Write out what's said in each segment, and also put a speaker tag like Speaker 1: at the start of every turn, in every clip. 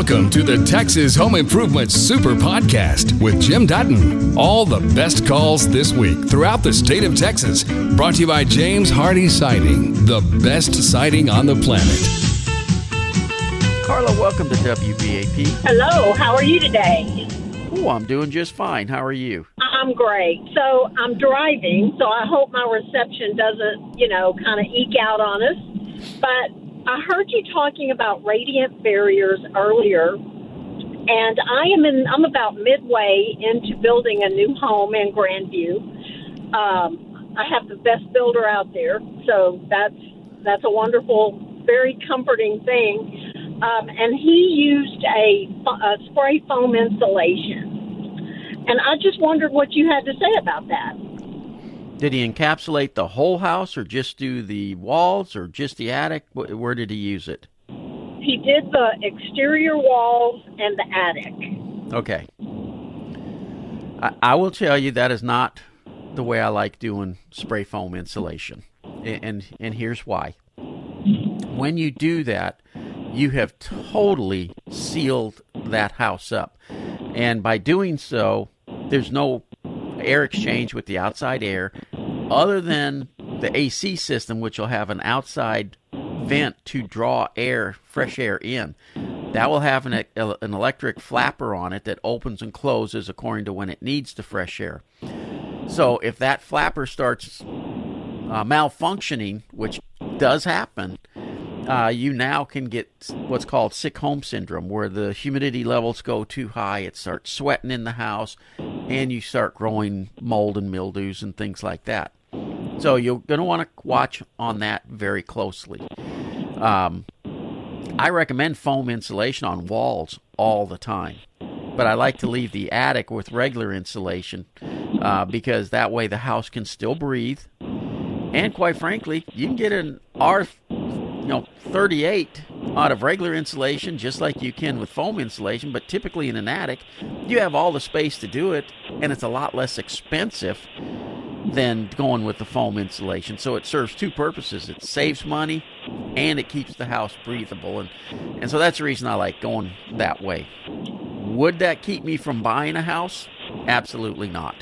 Speaker 1: Welcome to the Texas Home Improvement Super Podcast with Jim Dutton. All the best calls this week throughout the state of Texas. Brought to you by James Hardie Siding, the best siding on the planet.
Speaker 2: Carla, welcome to WBAP.
Speaker 3: Hello, how are you today?
Speaker 2: Oh, I'm doing just fine. How are you?
Speaker 3: I'm great. So I'm driving, so I hope my reception doesn't, you know, kind of eke out on us. But I heard you talking about radiant barriers earlier, and I am in. I'm about midway into building a new home in Grandview. Um, I have the best builder out there, so that's that's a wonderful, very comforting thing. Um, and he used a, a spray foam insulation, and I just wondered what you had to say about that.
Speaker 2: Did he encapsulate the whole house, or just do the walls, or just the attic? Where did he use it?
Speaker 3: He did the exterior walls and the attic.
Speaker 2: Okay. I, I will tell you that is not the way I like doing spray foam insulation, and and, and here's why. When you do that, you have totally sealed that house up, and by doing so, there's no air exchange with the outside air, other than the AC system, which will have an outside vent to draw air, fresh air in. That will have an, an electric flapper on it that opens and closes according to when it needs the fresh air. So if that flapper starts uh, malfunctioning, which does happen, uh, you now can get what's called sick home syndrome, where the humidity levels go too high, it starts sweating in the house, and you start growing mold and mildews and things like that. So you're going to want to watch on that very closely. Um, I recommend foam insulation on walls all the time, but I like to leave the attic with regular insulation uh, because that way the house can still breathe. And quite frankly, you can get an R you know 38 out of regular insulation just like you can with foam insulation but typically in an attic you have all the space to do it and it's a lot less expensive than going with the foam insulation so it serves two purposes it saves money and it keeps the house breathable and and so that's the reason I like going that way would that keep me from buying a house absolutely not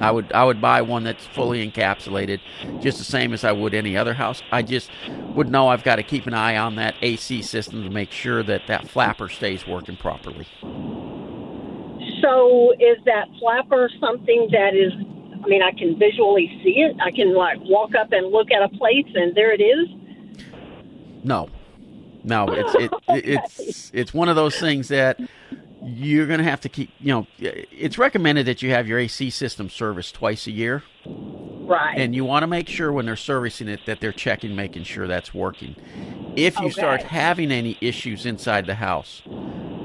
Speaker 2: I would I would buy one that's fully encapsulated, just the same as I would any other house. I just would know I've got to keep an eye on that AC system to make sure that that flapper stays working properly.
Speaker 3: So is that flapper something that is? I mean, I can visually see it. I can like walk up and look at a place, and there it is.
Speaker 2: No, no, it's it, it's it's one of those things that you're going to have to keep, you know, it's recommended that you have your AC system serviced twice a year.
Speaker 3: Right.
Speaker 2: And you want to make sure when they're servicing it that they're checking, making sure that's working. If you okay. start having any issues inside the house,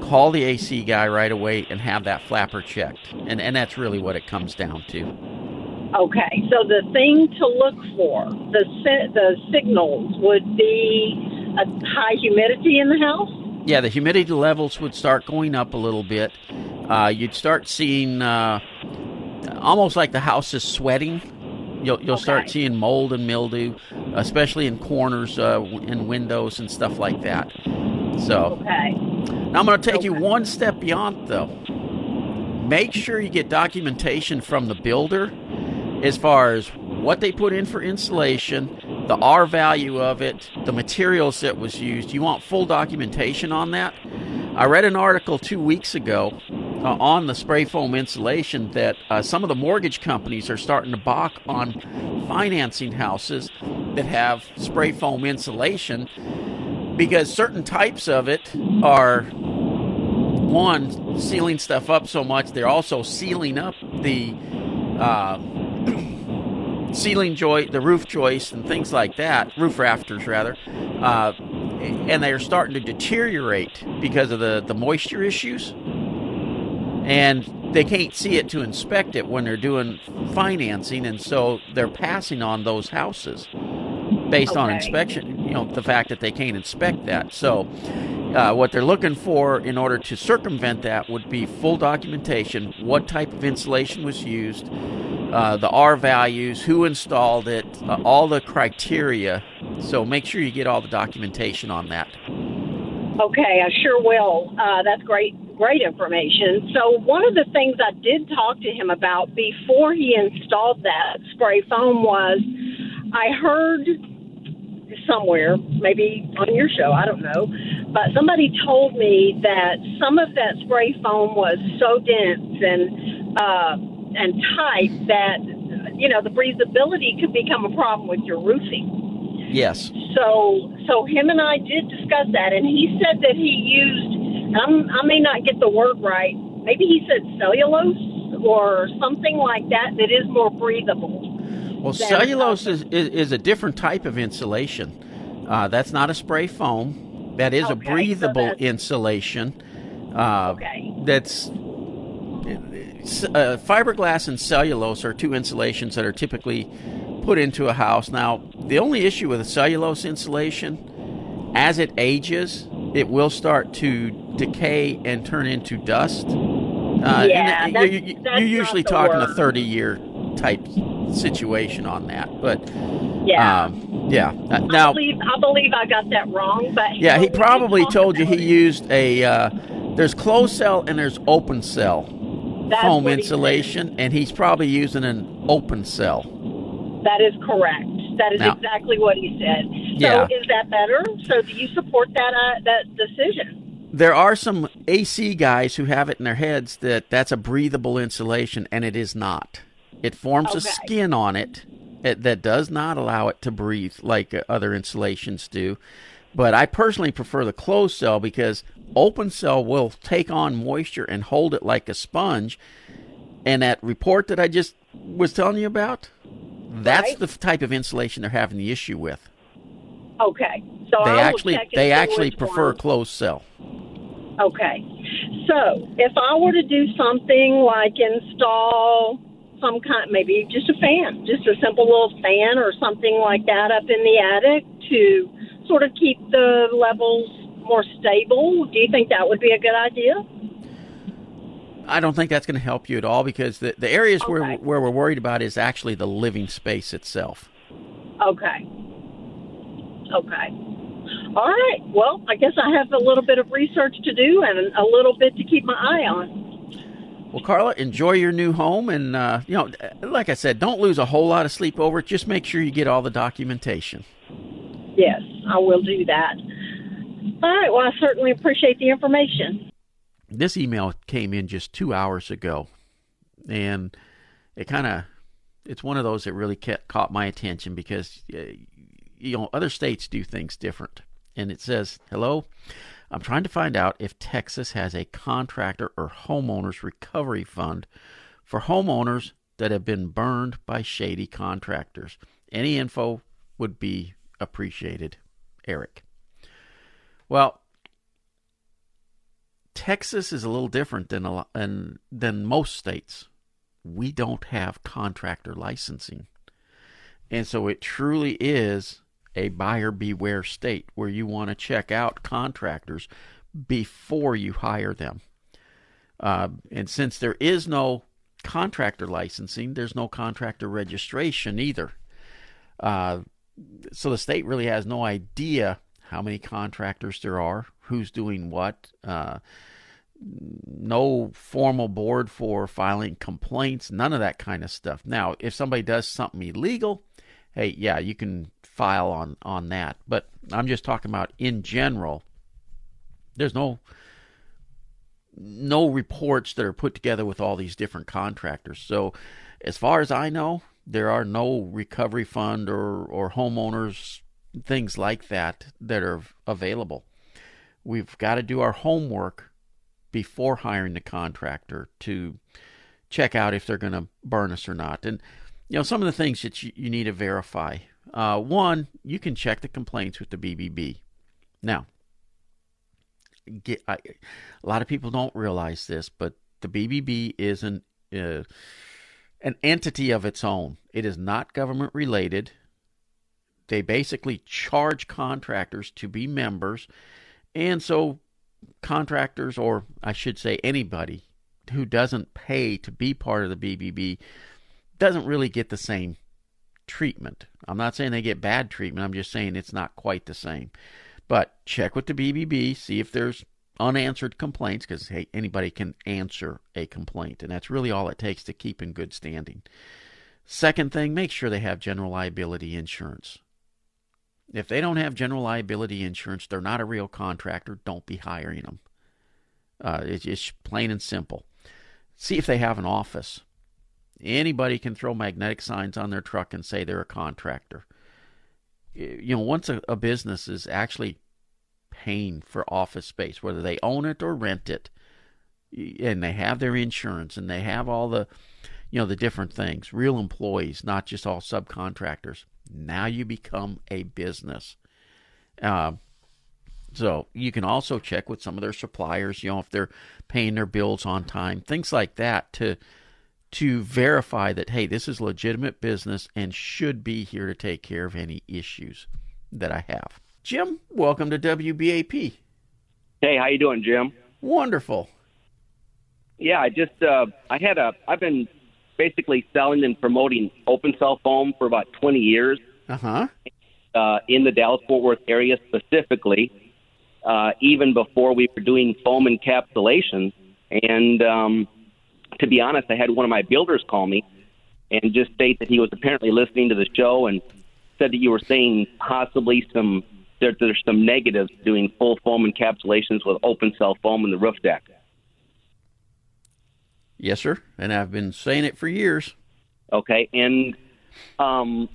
Speaker 2: call the AC guy right away and have that flapper checked. And, and that's really what it comes down to.
Speaker 3: Okay, so the thing to look for, the the signals would be a high humidity in the house
Speaker 2: yeah, the humidity levels would start going up a little bit. Uh, you'd start seeing uh, almost like the house is sweating. You'll you'll okay. start seeing mold and mildew, especially in corners uh, and windows and stuff like that. So,
Speaker 3: okay.
Speaker 2: now I'm going to take okay. you one step beyond though. Make sure you get documentation from the builder as far as what they put in for insulation, the R value of it, the materials that was used. You want full documentation on that. I read an article two weeks ago uh, on the spray foam insulation that uh, some of the mortgage companies are starting to balk on financing houses that have spray foam insulation because certain types of it are one sealing stuff up so much they're also sealing up the uh, ceiling joist, the roof joists, and things like that, roof rafters rather, uh, and they are starting to deteriorate because of the, the moisture issues. And they can't see it to inspect it when they're doing financing, and so they're passing on those houses based okay. on inspection. You know, the fact that they can't inspect that. So, uh, what they're looking for in order to circumvent that would be full documentation what type of insulation was used, uh, the R values, who installed it, uh, all the criteria. So make sure you get all the documentation on that.
Speaker 3: Okay, I sure will. Uh, that's great, great information. So, one of the things I did talk to him about before he installed that spray foam was I heard somewhere, maybe on your show, I don't know, but somebody told me that some of that spray foam was so dense and uh, and tight that you know the breathability could become a problem with your roofing.
Speaker 2: Yes.
Speaker 3: So, so him and I did discuss that, and he said that he used. I'm, I may not get the word right. Maybe he said cellulose or something like that that is more breathable.
Speaker 2: Well, cellulose is, is, is, a different type of insulation. Uh, that's not a spray foam. That is
Speaker 3: okay,
Speaker 2: a breathable
Speaker 3: so
Speaker 2: insulation. Uh,
Speaker 3: okay.
Speaker 2: That's uh, fiberglass and cellulose are two insulations that are typically put into a house. Now, the only issue with a cellulose insulation, as it ages, it will start to decay and turn into dust.
Speaker 3: Uh, yeah, that's,
Speaker 2: you, you,
Speaker 3: that's
Speaker 2: you're usually talking
Speaker 3: word.
Speaker 2: a 30 year type situation on that. But
Speaker 3: yeah,
Speaker 2: um, yeah. Uh,
Speaker 3: I
Speaker 2: now,
Speaker 3: believe I believe I got that wrong, but
Speaker 2: yeah, he probably told you he used a. Uh, there's closed cell and there's open cell
Speaker 3: That's
Speaker 2: foam
Speaker 3: he
Speaker 2: insulation, and he's probably using an open cell.
Speaker 3: That is correct. That is
Speaker 2: Now-
Speaker 3: exactly what he said. So
Speaker 2: Yeah.
Speaker 3: is that better? So do you support that uh, that decision?
Speaker 2: There are some AC guys who have it in their heads that that's a breathable insulation, and it is not. It forms a skin on it, it that does not allow it to breathe like uh, other insulations do. But I personally prefer the closed cell because open cell will take on moisture and hold it like a sponge. And that report that I just was telling you about, that's
Speaker 3: Right.
Speaker 2: the type of insulation they're having the issue with.
Speaker 3: Okay. So
Speaker 2: They
Speaker 3: I
Speaker 2: actually they actually prefer
Speaker 3: one.
Speaker 2: closed cell.
Speaker 3: Okay. So if I were to do something like install some kind, maybe just a fan, just a simple little fan or something like that up in the attic to sort of keep the levels more stable, do you think that would be a good idea?
Speaker 2: I don't think that's going to help you at all because the, the areas where where we're worried about is actually the living space itself.
Speaker 3: Okay. Okay. All right. Well, I guess I have a little bit of research to do and a little bit to keep my eye on.
Speaker 2: Well, Carla, enjoy your new home, and uh, you know, like I said, don't lose a whole lot of sleep over it. Just make sure you get all the documentation.
Speaker 3: Yes, I will do that. All right. Well, I certainly appreciate the information.
Speaker 2: This email came in just two hours ago, and it kind of it's one of those that really ca- caught my attention because you know other states do things different. And it says, "Hello, I'm trying to find out if Texas has a contractor or homeowners recovery fund for homeowners that have been burned by shady contractors. Any info would be appreciated." Eric. Well, Texas is a little different than a lo- than, than most states. We don't have contractor licensing. And so it truly is a buyer beware state where you want to check out contractors before you hire them. Uh, and since there is no contractor licensing, there's no contractor registration either. Uh, so the state really has no idea how many contractors there are, who's doing what. Uh, no formal board for filing complaints, none of that kind of stuff. Now, if somebody does something illegal, hey, yeah, you can file on on that. But I'm just talking about in general. There's no no reports that are put together with all these different contractors. So, as far as I know, there are no recovery fund or or homeowners things like that that are available. We've got to do our homework before hiring the contractor to check out if they're going to burn us or not. And you know some of the things that you, you need to verify. Uh, one, you can check the complaints with the BBB. Now, get, I, a lot of people don't realize this, but the BBB is an uh, an entity of its own. It is not government related. They basically charge contractors to be members, and so contractors, or I should say anybody who doesn't pay to be part of the BBB, doesn't really get the same treatment. I'm not saying they get bad treatment. I'm just saying it's not quite the same. But check with the BBB, see if there's unanswered complaints, because hey, anybody can answer a complaint, and that's really all it takes to keep in good standing. Second thing, make sure they have general liability insurance. If they don't have general liability insurance, they're not a real contractor. Don't be hiring them. Uh, it's plain and simple. See if they have an office. Anybody can throw magnetic signs on their truck and say they're a contractor. You know, once a, a business is actually paying for office space, whether they own it or rent it, and they have their insurance and they have all the, you know, the different things, real employees, not just all subcontractors. Now you become a business. Uh, so you can also check with some of their suppliers, you know, if they're paying their bills on time, things like that to to verify that hey, this is legitimate business and should be here to take care of any issues that I have. Jim, welcome to WBAP.
Speaker 4: Hey, how you doing, Jim?
Speaker 2: Wonderful.
Speaker 4: Yeah, I just uh, I had a I've been basically selling and promoting open cell foam for about 20 years.
Speaker 2: Uh-huh.
Speaker 4: Uh, in the Dallas Fort Worth area specifically, uh, even before we were doing foam encapsulation. And um, to be honest, I had one of my builders call me and just state that he was apparently listening to the show and said that you were saying possibly some there, there's some negatives doing full foam encapsulations with open cell foam in the roof deck.
Speaker 2: Yes, sir, and I've been saying it for years.
Speaker 4: Okay, and um,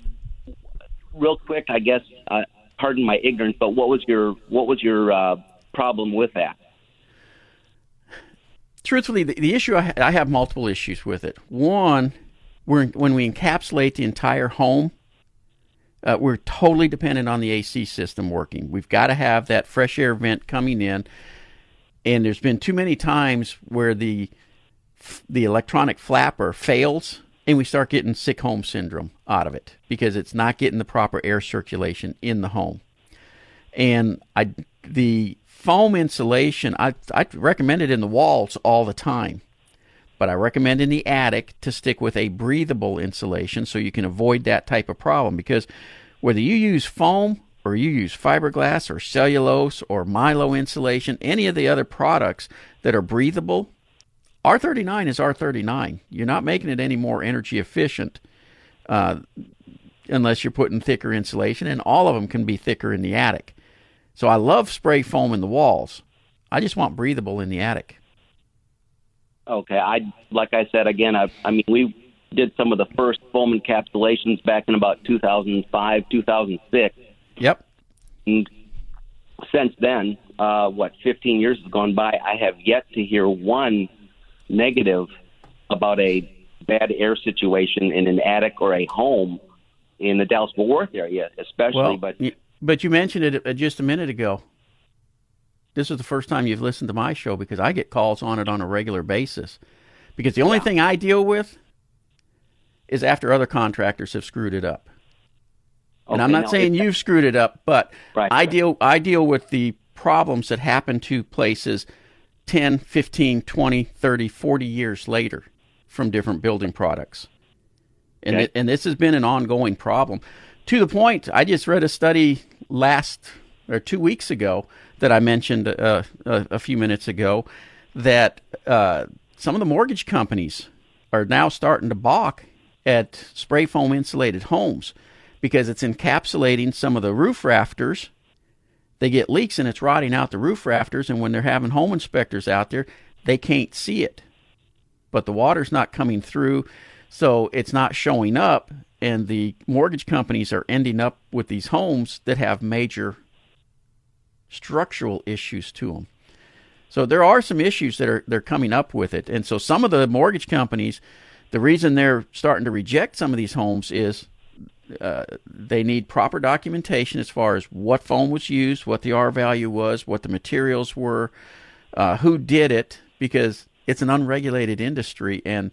Speaker 4: real quick, I guess, uh, pardon my ignorance, but what was your what was your uh, problem with that?
Speaker 2: truthfully, the, the issue I, ha- I, have multiple issues with it. One, we're, when we encapsulate the entire home, uh, we're totally dependent on the AC system working. We've got to have that fresh air vent coming in, and there's been too many times where the the electronic flapper fails, and we start getting sick home syndrome out of it because it's not getting the proper air circulation in the home. And I the foam insulation, I, I recommend it in the walls all the time. But I recommend in the attic to stick with a breathable insulation so you can avoid that type of problem. Because whether you use foam or you use fiberglass or cellulose or Mylo insulation, any of the other products that are breathable, R39 is R39. You're not making it any more energy efficient uh, unless you're putting thicker insulation, and all of them can be thicker in the attic. So I love spray foam in the walls. I just want breathable in the attic.
Speaker 4: Okay, I like I said again. I, I mean, we did some of the first foam encapsulations back in about 2005, 2006.
Speaker 2: Yep.
Speaker 4: And since then, uh, what 15 years has gone by, I have yet to hear one negative about a bad air situation in an attic or a home in the Dallas Fort Worth area, especially.
Speaker 2: Well,
Speaker 4: but
Speaker 2: but you mentioned it uh, just a minute ago. This is the first time you've listened to my show because I get calls on it on a regular basis. Because the only yeah. thing I deal with is after other contractors have screwed it up. Okay, and I'm not saying you've screwed it up, but
Speaker 4: right,
Speaker 2: I
Speaker 4: right.
Speaker 2: deal I deal with the problems that happen to places 10, 15, 20, 30, 40 years later from different building products. And
Speaker 4: okay.
Speaker 2: it, and this has been an ongoing problem to the point I just read a study last or two weeks ago that I mentioned uh, a, a, few minutes ago that uh, some of the mortgage companies are now starting to balk at spray foam insulated homes because it's encapsulating some of the roof rafters. They get leaks and it's rotting out the roof rafters, and when they're having home inspectors out there, they can't see it. But the water's not coming through, so it's not showing up, and the mortgage companies are ending up with these homes that have major structural issues to them. So there are some issues that are they're coming up with it, and so some of the mortgage companies, the reason they're starting to reject some of these homes is uh, they need proper documentation as far as what foam was used, what the R value was, what the materials were, uh, who did it, because it's an unregulated industry and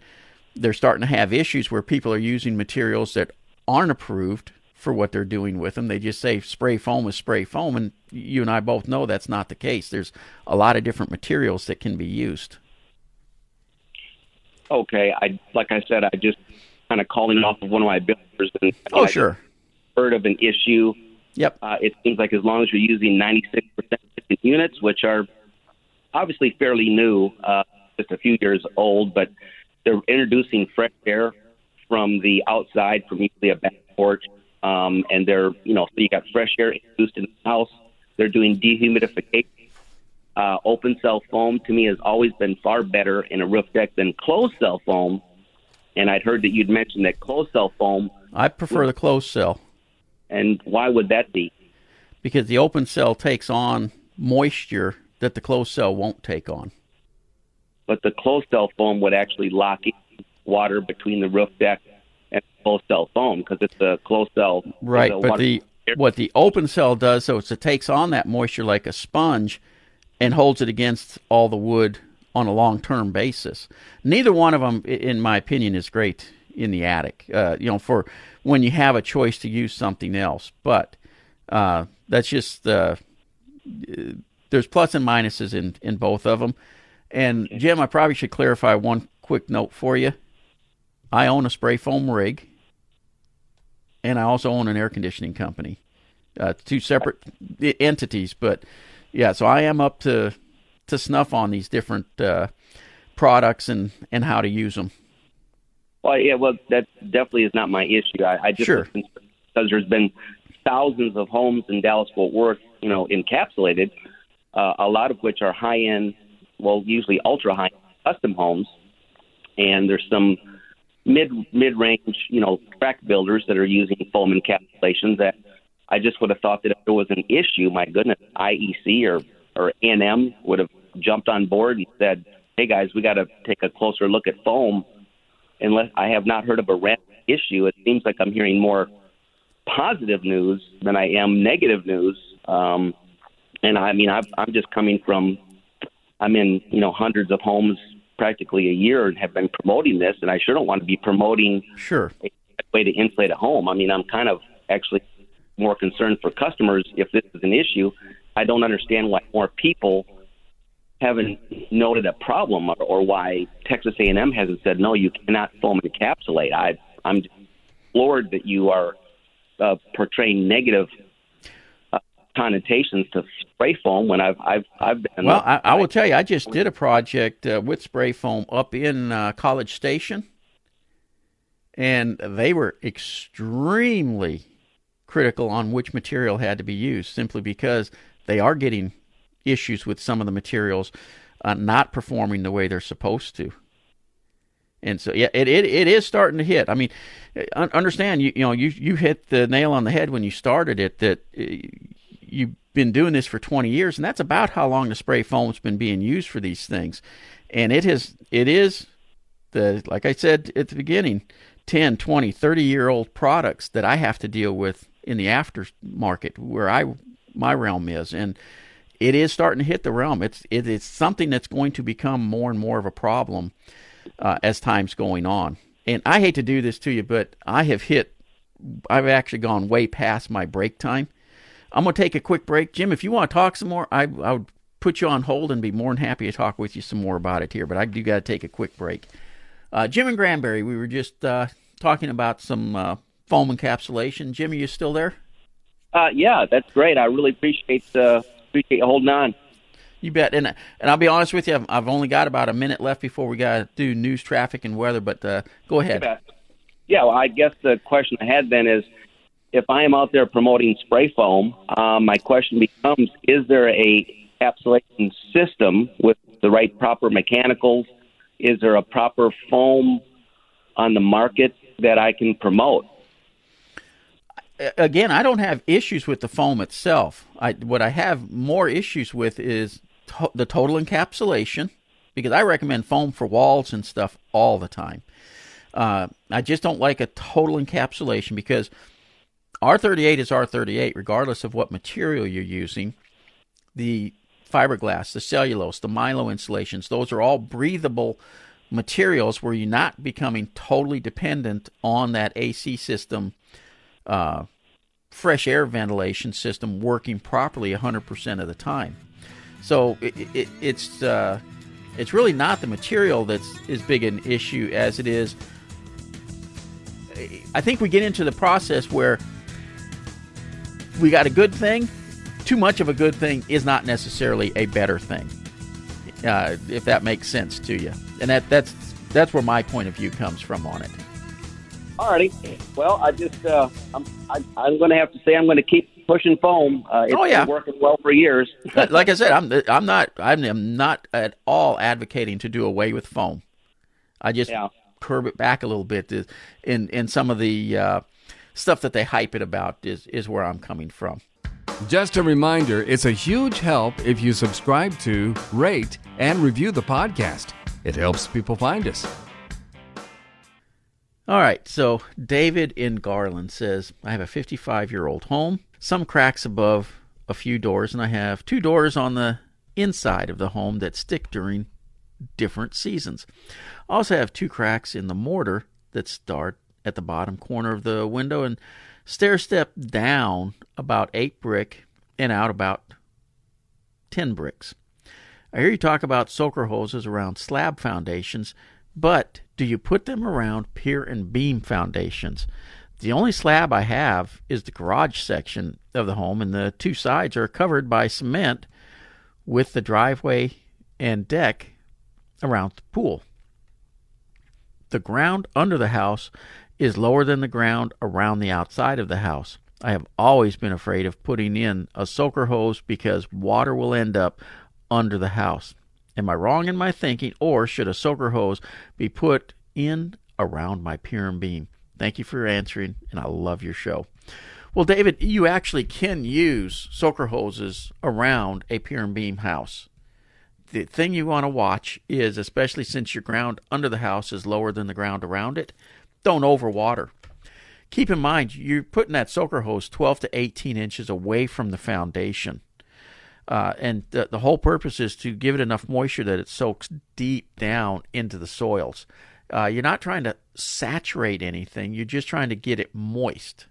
Speaker 2: they're starting to have issues where people are using materials that aren't approved for what they're doing with them. They just say spray foam is spray foam, and you and I both know that's not the case. There's a lot of different materials that can be used.
Speaker 4: Okay, I like I said, I just kind of calling off of one of my builders, and
Speaker 2: oh
Speaker 4: I
Speaker 2: sure,
Speaker 4: heard of an issue
Speaker 2: Yep.
Speaker 4: Uh, it seems like as long as you're using 96% units, which are obviously fairly new, uh, just a few years old, but they're introducing fresh air from the outside, from usually a back porch, um, and they're you know so you got fresh air introduced in the house. They're doing dehumidification. Uh, open cell foam to me has always been far better in a roof deck than closed cell foam. And I'd heard that you'd mentioned that closed cell foam.
Speaker 2: I prefer the closed cell.
Speaker 4: And why would that be?
Speaker 2: Because the open cell takes on moisture that the closed cell won't take on.
Speaker 4: But the closed cell foam would actually lock in water between the roof deck and the closed cell foam because it's a closed cell.
Speaker 2: Right, but the what the open cell does so it takes on that moisture like a sponge and holds it against all the wood on a long term basis. Neither one of them, in my opinion, is great in the attic. Uh, you know, for when you have a choice to use something else, but uh, that's just uh, there's plus and minuses in in both of them. And Jim, I probably should clarify one quick note for you. I own a spray foam rig, and I also own an air conditioning company. Uh, two separate entities, but yeah, so I am up to to snuff on these different uh, products and and how to use them.
Speaker 4: Well, yeah, well, that definitely is not my issue. I, I just
Speaker 2: sure.
Speaker 4: because there's been thousands of homes in Dallas Fort Worth, you know, encapsulated, uh, a lot of which are high end, well, usually ultra high custom homes, and there's some mid mid range, you know, track builders that are using foam encapsulations that I just would have thought that if there was an issue, my goodness, IEC or or NM would have jumped on board and said, "Hey guys, we got to take a closer look at foam." Unless I have not heard of a rent issue, it seems like I'm hearing more positive news than I am negative news. Um, and I mean, I've, I'm just coming from, I'm in you know hundreds of homes practically a year and have been promoting this, and I sure don't want to be promoting
Speaker 2: sure
Speaker 4: a way to insulate a home. I mean, I'm kind of actually more concerned for customers if this is an issue. I don't understand why more people haven't noted a problem or, or why Texas A&M hasn't said no, you cannot foam encapsulate. I, I'm floored that you are uh, portraying negative uh, connotations to spray foam when I've I've I've been.
Speaker 2: Well, I, I will tell you, I just did a project uh, with spray foam up in uh, College Station, and they were extremely critical on which material had to be used, simply because they are getting issues with some of the materials uh, not performing the way they're supposed to. And so, yeah, it, it, it is starting to hit. I mean, understand, you, you know, you, you hit the nail on the head when you started it that uh, you've been doing this for 20 years, and that's about how long the spray foam's been being used for these things. And it has, it is the, like I said at the beginning, 10, 20, 30 year old products that I have to deal with in the aftermarket where I, my realm is. And, it is starting to hit the realm. It's it is something that's going to become more and more of a problem uh, as time's going on. And I hate to do this to you, but I have hit. I've actually gone way past my break time. I'm going to take a quick break, Jim. If you want to talk some more, I, I would put you on hold and be more than happy to talk with you some more about it here. But I do got to take a quick break. Uh, Jim and Granbury, we were just uh, talking about some uh, foam encapsulation. Jim, are you still there?
Speaker 4: Uh, yeah, that's great. I really appreciate uh, appreciate you holding on.
Speaker 2: You bet. And and I'll be honest with you, I've, only got about a minute left before we got to do news, traffic, and weather. But uh, go ahead.
Speaker 4: Yeah, well, I guess the question I had then is, if I am out there promoting spray foam, um, my question becomes: Is there a encapsulation system with the right proper mechanicals? Is there a proper foam on the market that I can promote?
Speaker 2: Again, I don't have issues with the foam itself. I, what I have more issues with is to, the total encapsulation because I recommend foam for walls and stuff all the time. Uh, I just don't like a total encapsulation because R38 is R38 regardless of what material you're using. The fiberglass, the cellulose, the mylo insulations, those are all breathable materials where you're not becoming totally dependent on that AC system uh, fresh air ventilation system working properly 100% of the time. So it, it, it's uh, it's really not the material that's as big an issue as it is. I think we get into the process where we got a good thing. Too much of a good thing is not necessarily a better thing. Uh, if that makes sense to you, and that that's that's where my point of view comes from on it.
Speaker 4: Alrighty. Well, I just uh, I'm I, I'm going to have to say I'm going to keep pushing foam. Uh, it's
Speaker 2: Oh, yeah.
Speaker 4: been working well for years.
Speaker 2: like I said, I'm I'm not I'm not at all advocating to do away with foam. I just
Speaker 4: Yeah.
Speaker 2: curb it back a little bit. Is- In in some of the uh, stuff that they hype it about is is where I'm coming from.
Speaker 1: Just a reminder it's a huge help if you subscribe to, rate, and review the podcast. It helps people find us.
Speaker 2: All right, so David in Garland says, I have a 55 year old home, some cracks above a few doors, and I have two doors on the inside of the home that stick during different seasons. I also have two cracks in the mortar that start at the bottom corner of the window and stair step down about eight brick and out about 10 bricks. I hear you talk about soaker hoses around slab foundations, but do you put them around pier and beam foundations? The only slab I have is the garage section of the home, and the two sides are covered by cement with the driveway and deck around the pool. The ground under the house is lower than the ground around the outside of the house. I have always been afraid of putting in a soaker hose because water will end up under the house. Am I wrong in my thinking, or should a soaker hose be put in around my and beam? Thank you for your answering, and I love your show. Well, David, you actually can use soaker hoses around a and beam house. The thing you want to watch is, especially since your ground under the house is lower than the ground around it, don't overwater. Keep in mind, you're putting that soaker hose 12 to 18 inches away from the foundation. Uh, and the, the whole purpose is to give it enough moisture that it soaks deep down into the soils. Uh, you're not trying to saturate anything, you're just trying to get it moist.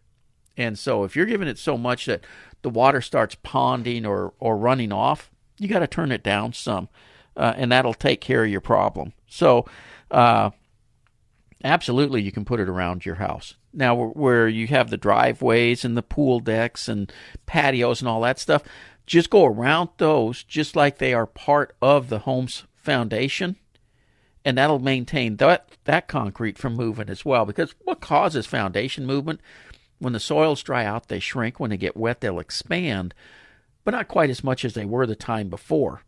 Speaker 2: And so if you're giving it so much that the water starts ponding or, or running off, you got to turn it down some, uh, and that'll take care of your problem. So, uh, absolutely, you can put it around your house. Now, where- where you have the driveways and the pool decks and patios and all that stuff, just go around those just like they are part of the home's foundation and that'll maintain that that concrete from moving as well. Because what causes foundation movement? When the soils dry out, they shrink. When they get wet, they'll expand, but not quite as much as they were the time before.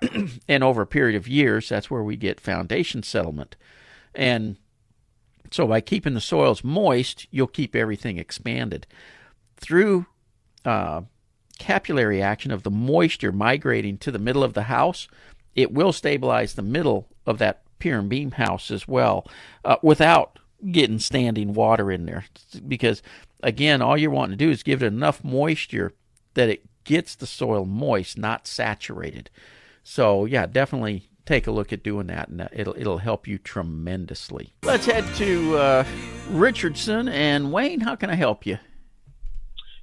Speaker 2: and over a period of years, that's where we get foundation settlement. And so by keeping the soils moist, you'll keep everything expanded. Through uh, capillary action of the moisture migrating to the middle of the house, it will stabilize the middle of that pier and beam house as well uh, without getting standing water in there. Because, again, all you're wanting to do is give it enough moisture that it gets the soil moist, not saturated. So, yeah, definitely take a look at doing that, and uh, it'll it'll help you tremendously. Let's head to uh, Richardson and Wayne. How can I help you?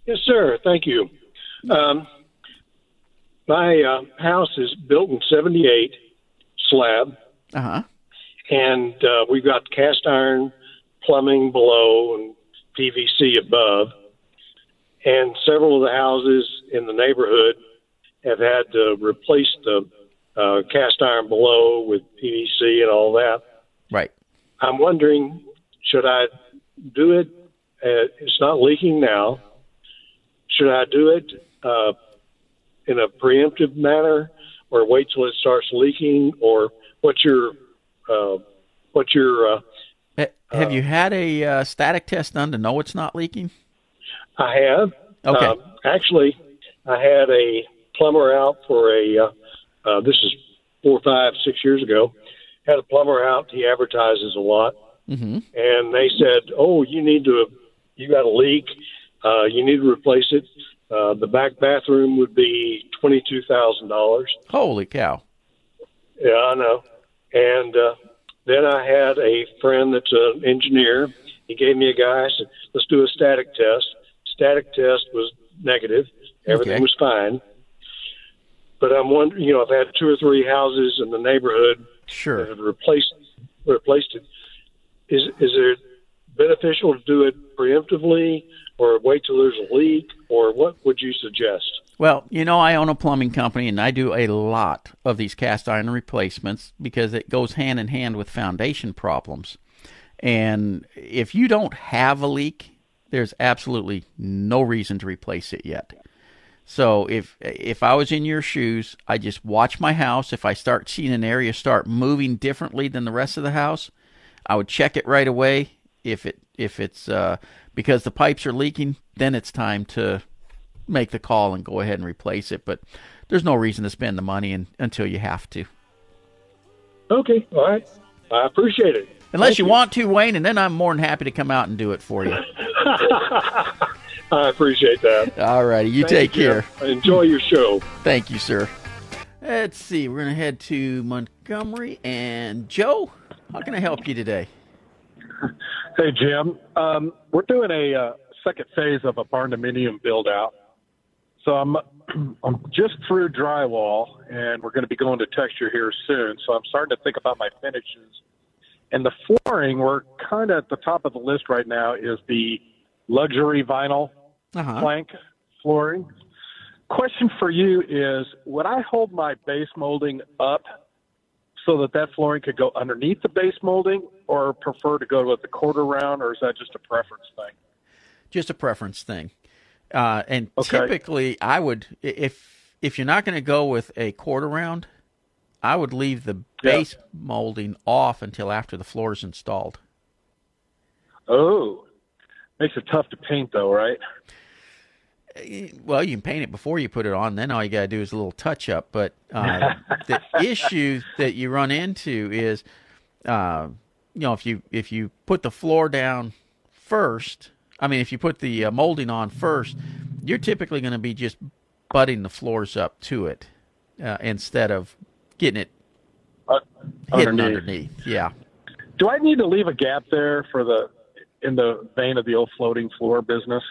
Speaker 5: Yes, sir. Thank you. Um, my uh, house is built in 78 slab,
Speaker 2: Uh huh.
Speaker 5: and uh, we've got cast iron plumbing below and PVC above. And several of the houses in the neighborhood have had to replace the uh, cast iron below with PVC and all that.
Speaker 2: Right.
Speaker 5: I'm wondering, should I do it? Uh, it's not leaking now. Should I do it uh, in a preemptive manner, or wait till it starts leaking, or what's your uh, what's your? Uh,
Speaker 2: Ha- Have you had a uh, static test done to know it's not leaking?
Speaker 5: I have.
Speaker 2: Okay.
Speaker 5: Um, actually, I had a plumber out for a. Uh, uh, this is four, five, six years ago. Had a plumber out. He advertises a lot.
Speaker 2: Mm-hmm.
Speaker 5: and they said, "Oh, you need to, you got a leak. Uh, you need to replace it. Uh, the back bathroom would be twenty two thousand dollars."
Speaker 2: Holy cow!
Speaker 5: Yeah, I know. And uh, then I had a friend that's an engineer. He gave me a guy. I said, "Let's do a static test." Static test was negative. Everything
Speaker 2: Okay.
Speaker 5: was fine. But I'm wondering, you know, I've had two or three houses in the neighborhood that
Speaker 2: Sure.
Speaker 5: have replaced replaced it. Is is there beneficial to do it preemptively or wait till there's a leak, or what would you suggest?
Speaker 2: Well, you know, I own a plumbing company and I do a lot of these cast iron replacements because it goes hand in hand with foundation problems. And if you don't have a leak, there's absolutely no reason to replace it yet. So if if I was in your shoes, I just watch my house. If I start seeing an area start moving differently than the rest of the house, I would check it right away. If it if it's uh, because the pipes are leaking, then it's time to make the call and go ahead and replace it. But there's no reason to spend the money in, until you have to.
Speaker 5: Okay, all right. I appreciate it.
Speaker 2: Unless
Speaker 5: Thank
Speaker 2: you, want to, Wayne, and then I'm more than happy to come out and do it for you.
Speaker 5: I appreciate that.
Speaker 2: All righty, you
Speaker 5: Thank
Speaker 2: take
Speaker 5: Jim.
Speaker 2: care.
Speaker 5: Enjoy your show.
Speaker 2: Thank you, sir. Let's see. We're going to head to Montgomery. And Joe, how can I help you today?
Speaker 6: Hey, Jim. Um, we're doing a uh, second phase of a barn dominium build out. So I'm I'm just through drywall, and we're going to be going to texture here soon. So I'm starting to think about my finishes. And the flooring, we're kind of at the top of the list right now, is the luxury vinyl
Speaker 2: Uh-huh.
Speaker 6: plank flooring. Question for you is: Would I hold my base molding up so that that flooring could go underneath the base molding, or prefer to go with the quarter round, or is that just a preference thing?
Speaker 2: Just a preference thing. Uh, and
Speaker 6: Okay.
Speaker 2: typically, I would if if you're not going to go with a quarter round, I would leave the
Speaker 6: Yeah.
Speaker 2: base molding off until after the floor is installed.
Speaker 6: Oh, makes it tough to paint, though, right?
Speaker 2: Well, you can paint it before you put it on. Then all you got to do is a little touch up. But uh, the issue that you run into is, uh, you know, if you if you put the floor down first, I mean, if you put the uh, molding on first, you're typically going to be just butting the floors up to it uh, instead of getting it
Speaker 6: Uh,
Speaker 2: hidden
Speaker 6: underneath.
Speaker 2: underneath. Yeah.
Speaker 6: Do I need to leave a gap there for the in the vein of the old floating floor business,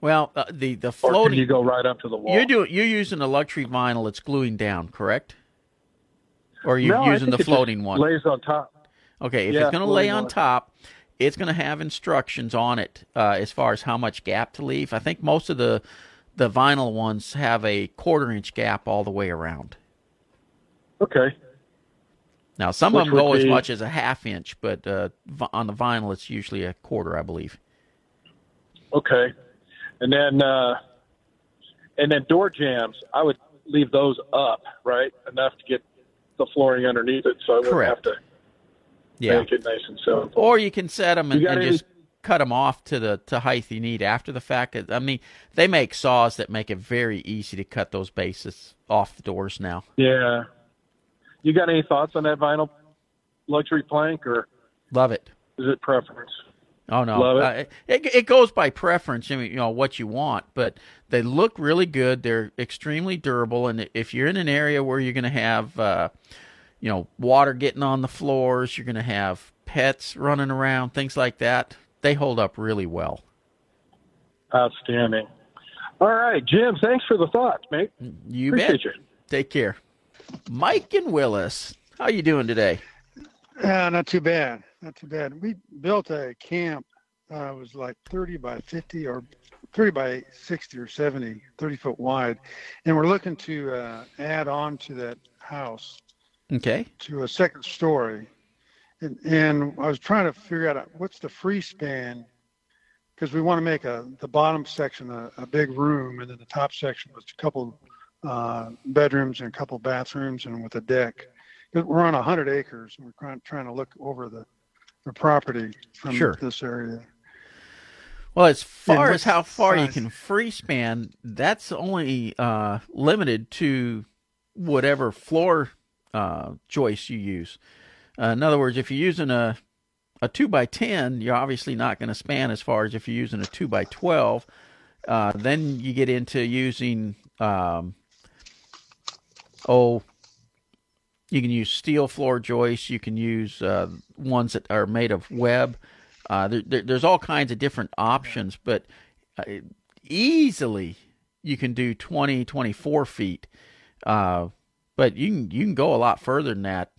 Speaker 2: Well, uh, the the floating
Speaker 6: you go right up to the wall?
Speaker 2: You're doing you're using a luxury vinyl it's gluing down, correct? Or are you
Speaker 6: no,
Speaker 2: using the floating one?
Speaker 6: Lays on top.
Speaker 2: okay, if
Speaker 6: yeah,
Speaker 2: it's going to lay on top, it's going to have instructions on it uh, as far as how much gap to leave. I think most of the the vinyl ones have a quarter inch gap all the way around.
Speaker 6: Okay.
Speaker 2: Now some
Speaker 6: Which
Speaker 2: of them go
Speaker 6: would
Speaker 2: as much as a half inch, but uh, on the vinyl it's usually a quarter, I believe.
Speaker 6: Okay. And then uh and then door jambs, I would leave those up, right? Enough to get the flooring underneath it so I wouldn't
Speaker 2: Correct.
Speaker 6: have to
Speaker 2: Yeah.
Speaker 6: make it nice and simple.
Speaker 2: Or you can set them and, and
Speaker 6: any-
Speaker 2: just cut them off to the to height you need after the fact. I mean, they make saws that make it very easy to cut those bases off the doors now.
Speaker 6: Yeah. You got any thoughts on that vinyl luxury plank or
Speaker 2: Love it.
Speaker 6: is it preference?
Speaker 2: Oh no,
Speaker 6: Love it.
Speaker 2: Uh, it, it goes by preference. I mean, you know what you want, but they look really good. They're extremely durable, and if you're in an area where you're going to have, uh, you know, water getting on the floors, you're going to have pets running around, things like that. They hold up really well.
Speaker 6: Outstanding. All right, Jim, thanks for the thoughts, mate.
Speaker 2: You
Speaker 6: Appreciate
Speaker 2: bet.
Speaker 6: you.
Speaker 2: Take care. Mike and Willis, how are you doing today?
Speaker 7: Yeah, not too bad. Not too bad. We built a camp. Uh, it was like 30 by 50 or 30 by 60 or 70, 30 foot wide. And we're looking to uh, add on to that house
Speaker 2: Okay.
Speaker 7: to a second story. And, and I was trying to figure out what's the free span because we want to make a the bottom section a, a big room and then the top section was a couple uh, bedrooms and a couple bathrooms and with a deck. We're on 100 acres and we're trying, to look over the, the property from
Speaker 2: Sure.
Speaker 7: this area.
Speaker 2: Well, as far as how far you can free span, that's only uh, limited to whatever floor uh, joist you use. Uh, in other words, if you're using a a two by ten, you're obviously not going to span as far as if you're using a two by twelve. Uh, then you get into using um, oh, you can use steel floor joists. You can use uh, ones that are made of web. Uh, there, there, there's all kinds of different options, but uh, easily you can do 20, 24 feet. Uh, but you can you can go a lot further than that,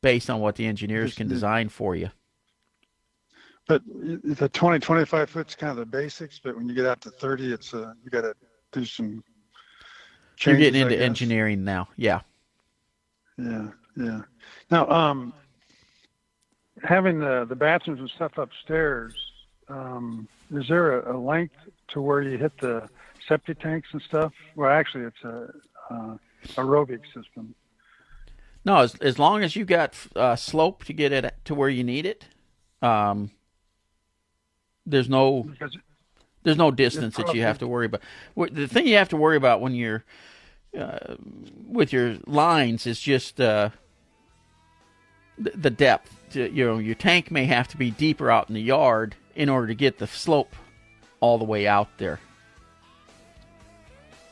Speaker 2: based on what the engineers
Speaker 7: Just
Speaker 2: can design for you.
Speaker 7: But the 20, 25 foot's kind of the basics, but when you get out to 30, it's uh, you got to do some. Changes,
Speaker 2: You're getting into engineering now, yeah.
Speaker 7: Yeah, yeah. Now, um, having the the bathrooms and stuff upstairs, um, is there a, a length to where you hit the septic tanks and stuff? Well, actually, it's a uh, aerobic system.
Speaker 2: No, as as long as you got uh, slope to get it to where you need it, um, there's no there's no distance that you have to worry about. The thing you have to worry about when you're uh, with your lines is just uh, the depth. You know, your tank may have to be deeper out in the yard in order to get the slope all the way out there.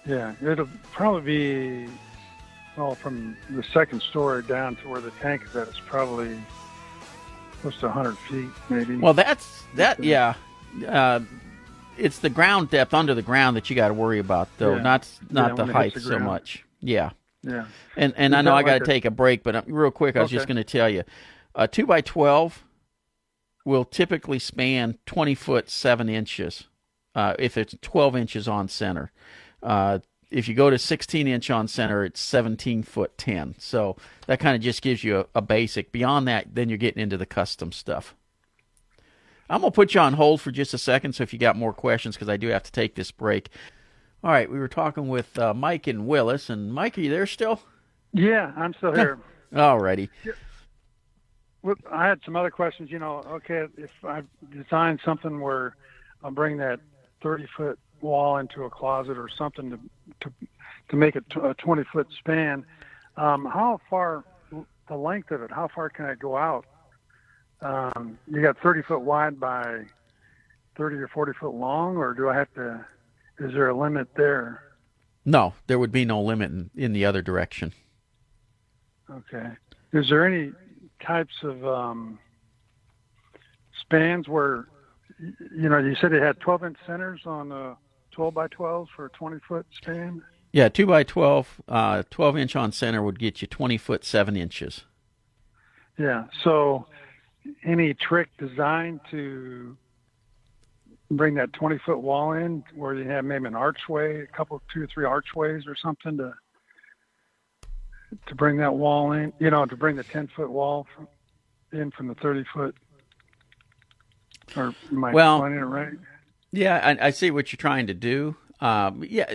Speaker 7: Yeah, it'll probably be well from the second story down to where the tank is at. It's probably close to 100 feet, maybe.
Speaker 2: Well, that's that. Yeah, uh, it's the ground depth under the ground that you got to worry about, though. Yeah. Not not yeah, the height the so much. Yeah.
Speaker 7: Yeah.
Speaker 2: And and I know I got to like take a break, but real quick, I was okay. just going to tell you, a two by twelve will typically span twenty foot seven inches, uh, if it's twelve inches on center. Uh, if you go to 16 inch on center, it's 17 foot 10. So that kind of just gives you a, a, basic. Beyond that, then you're getting into the custom stuff. I'm going to put you on hold for just a second. So if you got more questions, because I do have to take this break. All right, we were talking with uh, Mike and Willis, and Mike, are you there still?
Speaker 7: Yeah, I'm still here.
Speaker 2: All righty.
Speaker 7: Well, I had some other questions. You know, okay, if I design something where I'll bring that 30 foot wall into a closet or something to to to make it a 20 foot span, um, how far the length of it? How far can I go out? Um, you got 30 foot wide by 30 or 40 foot long, or do I have to? Is there a limit there?
Speaker 2: No, there would be no limit in, in the other direction.
Speaker 7: Okay. Is there any types of um, spans where, you know, you said it had 12 inch centers on the 12 by 12 for a 20 foot span?
Speaker 2: Yeah, 2 by 12, uh, 12 inch on center would get you 20 foot 7 inches.
Speaker 7: Yeah. So, any trick designed to bring that 20 foot wall in where you have maybe an archway, a couple, two or three archways or something to to bring that wall in, you know, to bring the 10 foot wall from, in from the 30 foot. Or am I well, explaining it right?
Speaker 2: Yeah, I, I, see what you're trying to do. Um, yeah,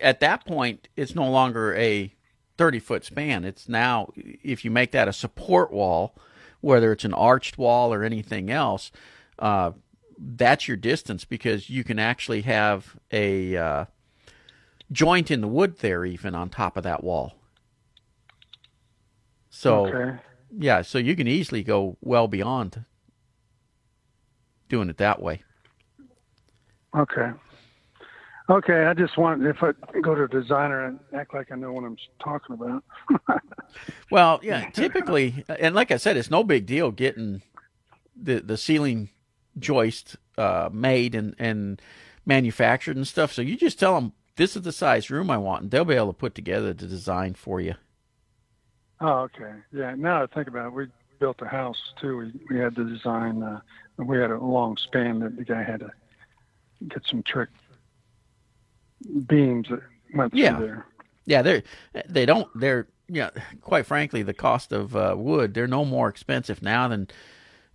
Speaker 2: at that point, it's no longer a 30 foot span. It's now, if you make that a support wall, whether it's an arched wall or anything else, uh, that's your distance because you can actually have a uh, joint in the wood there, even on top of that wall. So, okay. yeah, so you can easily go well beyond doing it that way.
Speaker 7: Okay. Okay, I just want if I go to a designer and act like I know what I'm talking about.
Speaker 2: well, yeah, typically, and like I said, it's no big deal getting the the ceiling joist uh, made and, and manufactured and stuff. So you just tell them this is the size room I want, and they'll be able to put together the design for you.
Speaker 7: Oh, okay. Yeah. Now I think about it, we built a house too. We we had the design. Uh, we had a long span that the guy had to get some trick beams that went
Speaker 2: yeah.
Speaker 7: through there.
Speaker 2: Yeah, they're they don't they're yeah. Quite frankly, the cost of uh, wood they're no more expensive now than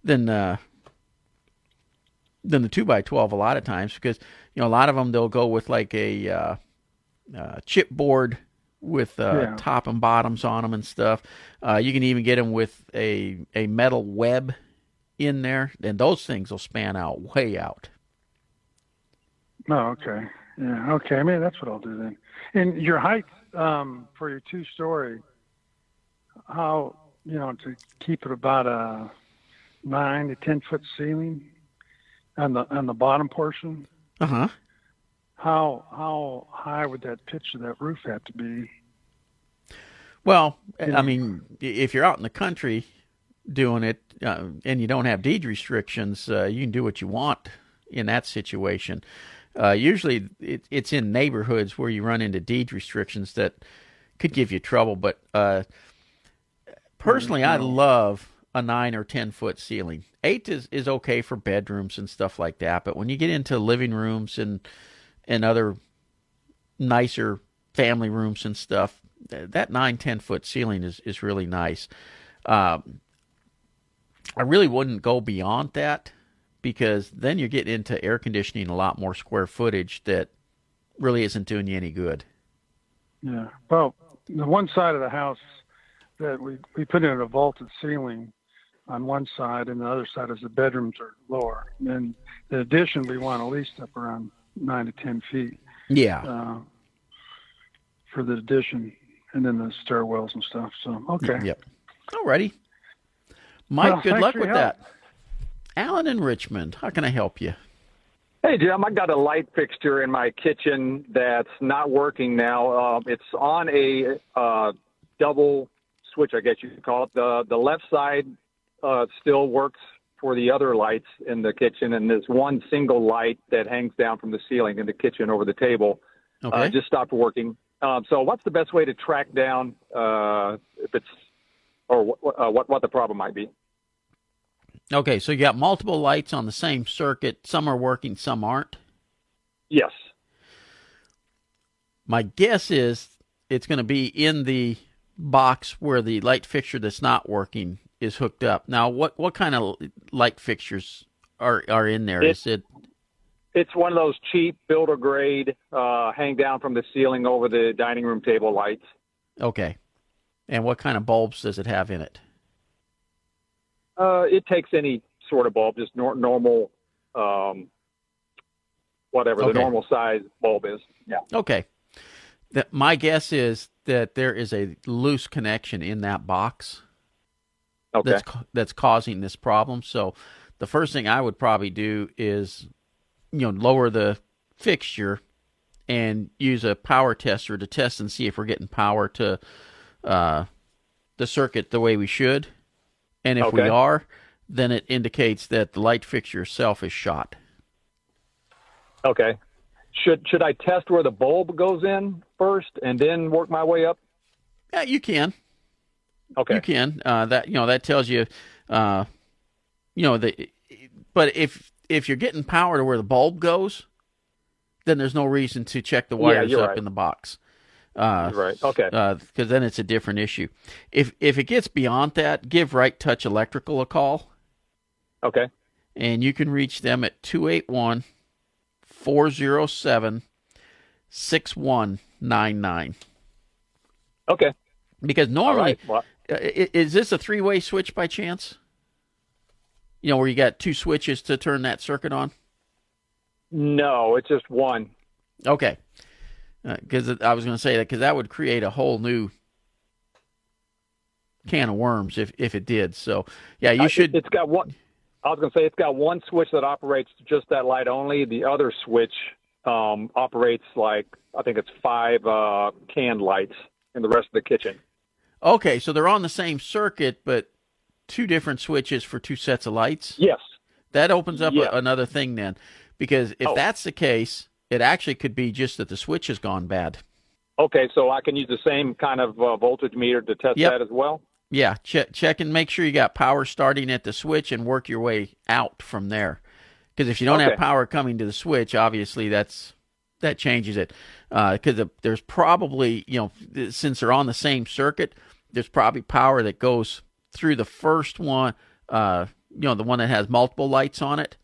Speaker 2: than uh, than the two by twelve a lot of times because you know a lot of them they'll go with like a uh, uh, chipboard with uh, yeah. top and bottoms on them and stuff. Uh, you can even get them with a a metal web in there, and those things will span out way out.
Speaker 7: Oh, okay. Yeah, okay. I mean, that's what I'll do then. And your height um, for your two story, how you know to keep it about a nine to ten foot ceiling on the on the bottom portion.
Speaker 2: Uh huh.
Speaker 7: How how high would that pitch of that roof have to be?
Speaker 2: Well, I mean, if you're out in the country doing it uh, and you don't have deed restrictions, uh, you can do what you want in that situation. Uh, usually, it, it's in neighborhoods where you run into deed restrictions that could give you trouble. But uh, personally, I love a nine or ten foot ceiling. Eight is, is okay for bedrooms and stuff like that, but when you get into living rooms and and other nicer family rooms and stuff, that nine ten foot ceiling is is really nice. Um, I really wouldn't go beyond that because then you're getting into air conditioning a lot more square footage that really isn't doing you any good.
Speaker 7: Yeah. Well, the one side of the house that we we put in a vaulted ceiling on one side, and the other side is the bedrooms are lower. And in addition, we want at least up around nine to ten feet.
Speaker 2: Yeah.
Speaker 7: Uh, for the addition, and then the stairwells and stuff. So okay.
Speaker 2: Yep. Alrighty. Mike,
Speaker 7: Well,
Speaker 2: good luck with
Speaker 7: help.
Speaker 2: that. Alan in Richmond, how can I help you?
Speaker 8: Hey, Jim, I got a light fixture in my kitchen that's not working now. Um, it's on a uh, double switch, I guess you could call it. The, the left side uh, still works for the other lights in the kitchen, and there's one single light that hangs down from the ceiling in the kitchen over the table.
Speaker 2: Okay.
Speaker 8: Uh, just stopped working. Um, so, what's the best way to track down uh, if it's or uh, what what the problem might be?
Speaker 2: Okay, so you got multiple lights on the same circuit. Some are working, some aren't.
Speaker 8: Yes.
Speaker 2: My guess is it's going to be in the box where the light fixture that's not working is hooked up. Now, what what kind of light fixtures are are in there?
Speaker 8: It-
Speaker 2: Is it
Speaker 8: It's one of those cheap builder grade, uh, hang down from the ceiling over the dining room table lights.
Speaker 2: okay? And what kind of bulbs does it have in it?
Speaker 8: Uh, it takes any sort of bulb, just nor- normal, um, whatever
Speaker 2: Okay.
Speaker 8: the normal size bulb is. Yeah.
Speaker 2: Okay. That my guess is that there is a loose connection in that box
Speaker 8: Okay.
Speaker 2: that's that's causing this problem. So the first thing I would probably do is you know lower the fixture and use a power tester to test and see if we're getting power to uh, the circuit the way we should. And if we are, then it indicates that the light fixture itself is shot.
Speaker 8: Okay. Should should I test where the bulb goes in first and then work my way up?
Speaker 2: Yeah, you can.
Speaker 8: Okay.
Speaker 2: You can. Uh, that you know that tells you, uh, you know the. But if if you're getting power to where the bulb goes, then there's no reason to check the wires
Speaker 8: you're
Speaker 2: up
Speaker 8: right.
Speaker 2: in the box. Uh,
Speaker 8: Right. Okay.
Speaker 2: Because then it's a different issue. If if it gets beyond that, give Right Touch Electrical a call,
Speaker 8: Okay.
Speaker 2: and you can reach them at 281 407 6199.
Speaker 8: Okay.
Speaker 2: Because normally,
Speaker 8: right. Well,
Speaker 2: Uh, Is this a three way switch by chance? You know, where you got two switches to turn that circuit on?
Speaker 8: no, it's just one.
Speaker 2: Okay. Because I was going to say that because that would create a whole new can of worms if, if it did. So, yeah, you
Speaker 8: I-
Speaker 2: should.
Speaker 8: It's got one. I was going to say it's got one switch that operates just that light only. The other switch um, operates like I think it's five uh, canned lights in the rest of the kitchen.
Speaker 2: Okay, so they're on the same circuit, but two different switches for two sets of lights?
Speaker 8: Yes.
Speaker 2: That opens up a- another thing then. Because if
Speaker 8: Oh.
Speaker 2: that's the case, it actually could be just that the switch has gone bad.
Speaker 8: Okay, so I can use the same kind of uh, voltage meter to test
Speaker 2: Yep.
Speaker 8: that as well.
Speaker 2: Yeah, check check and make sure you got power starting at the switch and work your way out from there. Because if you don't have power coming to the switch, obviously that's that changes it. Because there's probably you know since they're on the same circuit, there's probably power that goes through the first one. Uh, you know the one that has multiple lights on it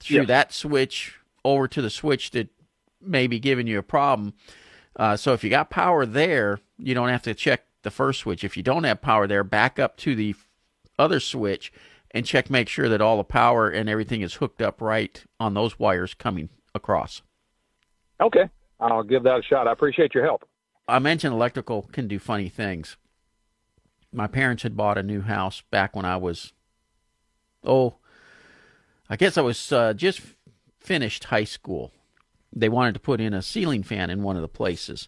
Speaker 2: through that switch over to the switch that may be giving you a problem. Uh, so if you got power there, you don't have to check the first switch. If you don't have power there, back up to the other switch and check, make sure that all the power and everything is hooked up right on those wires coming across.
Speaker 8: Okay, I'll give that a shot. I appreciate your help.
Speaker 2: I mentioned electrical can do funny things. My parents had bought a new house back when I was, oh, I guess I was uh, just finished high school. They wanted to put in a ceiling fan in one of the places.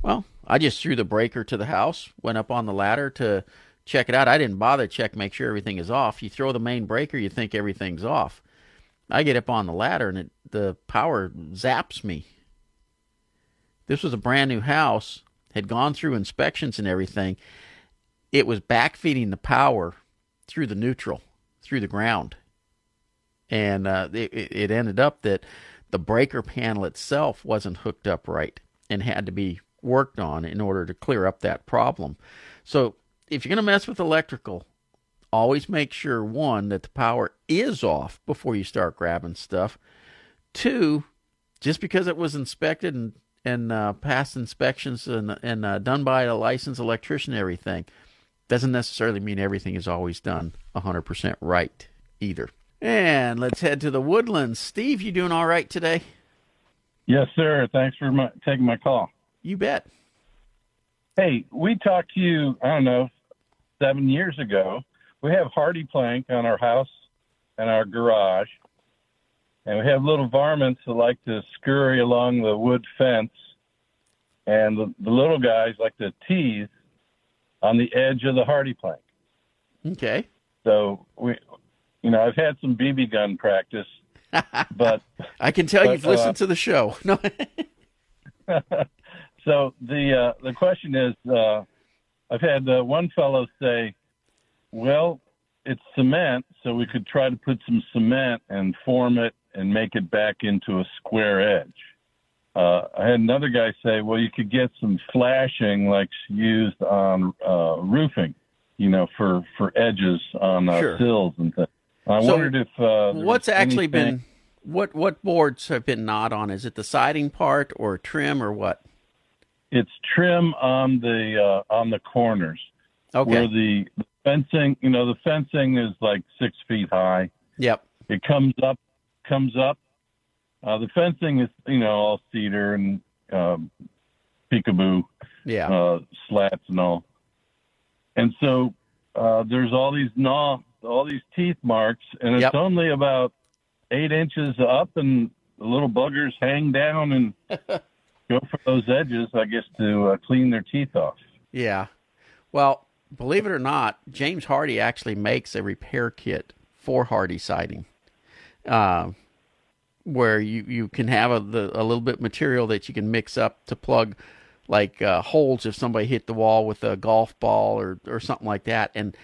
Speaker 2: Well, I just threw the breaker to the house, went up on the ladder to check it out. I didn't bother check, make sure everything is off. You throw the main breaker, you think everything's off. I get up on the ladder and it, the power zaps me. This was a brand new house, had gone through inspections and everything. It was backfeeding the power through the neutral, through the ground, and uh, it, it ended up that the breaker panel itself wasn't hooked up right and had to be worked on in order to clear up that problem. So if you're going to mess with electrical, always make sure one that the power is off before you start grabbing stuff. Two, just because it was inspected and and uh, passed inspections and and uh, done by a licensed electrician, everything doesn't necessarily mean everything is always done 100% right either. And let's head to the Woodlands. Steve, you doing all right today?
Speaker 9: Yes, sir. Thanks for my, taking my call.
Speaker 2: You bet.
Speaker 9: Hey, we talked to you, I don't know, seven years ago. We have HardiePlank on our house and our garage, and we have little varmints that like to scurry along the wood fence, and the, the little guys like to tease on the edge of the HardiePlank.
Speaker 2: Okay.
Speaker 9: So we, you know, I've had some BB gun practice, but
Speaker 2: I can tell
Speaker 9: but,
Speaker 2: you've listened
Speaker 9: uh,
Speaker 2: to the show. No.
Speaker 9: so the uh, the question is, uh, I've had uh, one fellow say, "Well, it's cement, so we could try to put some cement and form it and make it back into a square edge." Uh, I had another guy say, "Well, you could get some flashing like used on uh, roofing, you know, for for edges on uh,
Speaker 2: Sure.
Speaker 9: sills and things." I
Speaker 2: So
Speaker 9: wondered if uh,
Speaker 2: What's actually
Speaker 9: anything-
Speaker 2: been what what boards have been gnawed on? Is it the siding part or trim or what?
Speaker 9: it's trim on the uh, on the corners.
Speaker 2: Okay.
Speaker 9: Where the, the fencing, you know, the fencing is like six feet high.
Speaker 2: Yep.
Speaker 9: It comes up, comes up. Uh, the fencing is, you know, all cedar and um, peekaboo
Speaker 2: Yeah.
Speaker 9: uh, slats and all. And so uh, there's all these gnaw, all these teeth marks, and it's
Speaker 2: Yep.
Speaker 9: only about eight inches up, and the little buggers hang down and go for those edges, I guess, to uh, clean their teeth off.
Speaker 2: Yeah. Well, believe it or not, James Hardie actually makes a repair kit for Hardie siding, uh, where you, you can have a, the, a little bit of material that you can mix up to plug like uh, holes if somebody hit the wall with a golf ball or, or something like that. And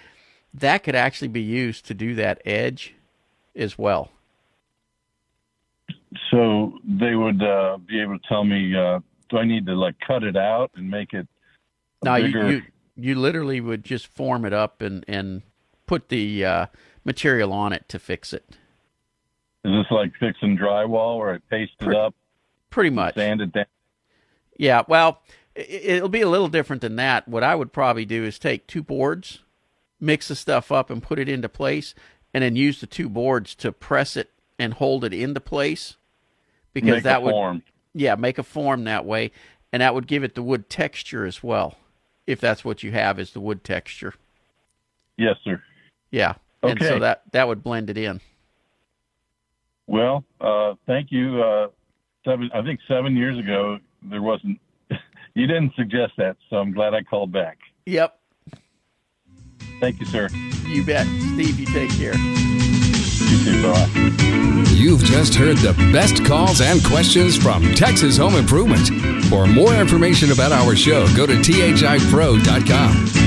Speaker 2: that could actually be used to do that edge as well.
Speaker 9: So they would uh, be able to tell me, uh, do I need to like cut it out and make it a
Speaker 2: No, you,
Speaker 9: bigger?
Speaker 2: you you literally would just form it up and and put the uh, material on it to fix it.
Speaker 9: Is this like fixing drywall where I paste it up,
Speaker 2: Pretty much.
Speaker 9: sand it down?
Speaker 2: Yeah. Well, it'll be a little different than that. What I would probably do is take two boards, mix the stuff up, and put it into place, and then use the two boards to press it and hold it into place. Because
Speaker 9: Make
Speaker 2: that would
Speaker 9: form.
Speaker 2: yeah make a form that way, and that would give it the wood texture as well. If that's what you have is the wood texture.
Speaker 9: Yes, sir.
Speaker 2: Yeah. And so
Speaker 9: Okay.
Speaker 2: that that would blend it in.
Speaker 9: Well, uh, thank you. Uh, seven, I think seven years ago there wasn't. You didn't suggest that, so I'm glad I called back.
Speaker 2: Yep.
Speaker 9: Thank you, sir.
Speaker 2: You bet. Steve, you take care.
Speaker 9: You too. Bye.
Speaker 1: You've just heard the best calls and questions from Texas Home Improvement. For more information about our show, go to thipro.com.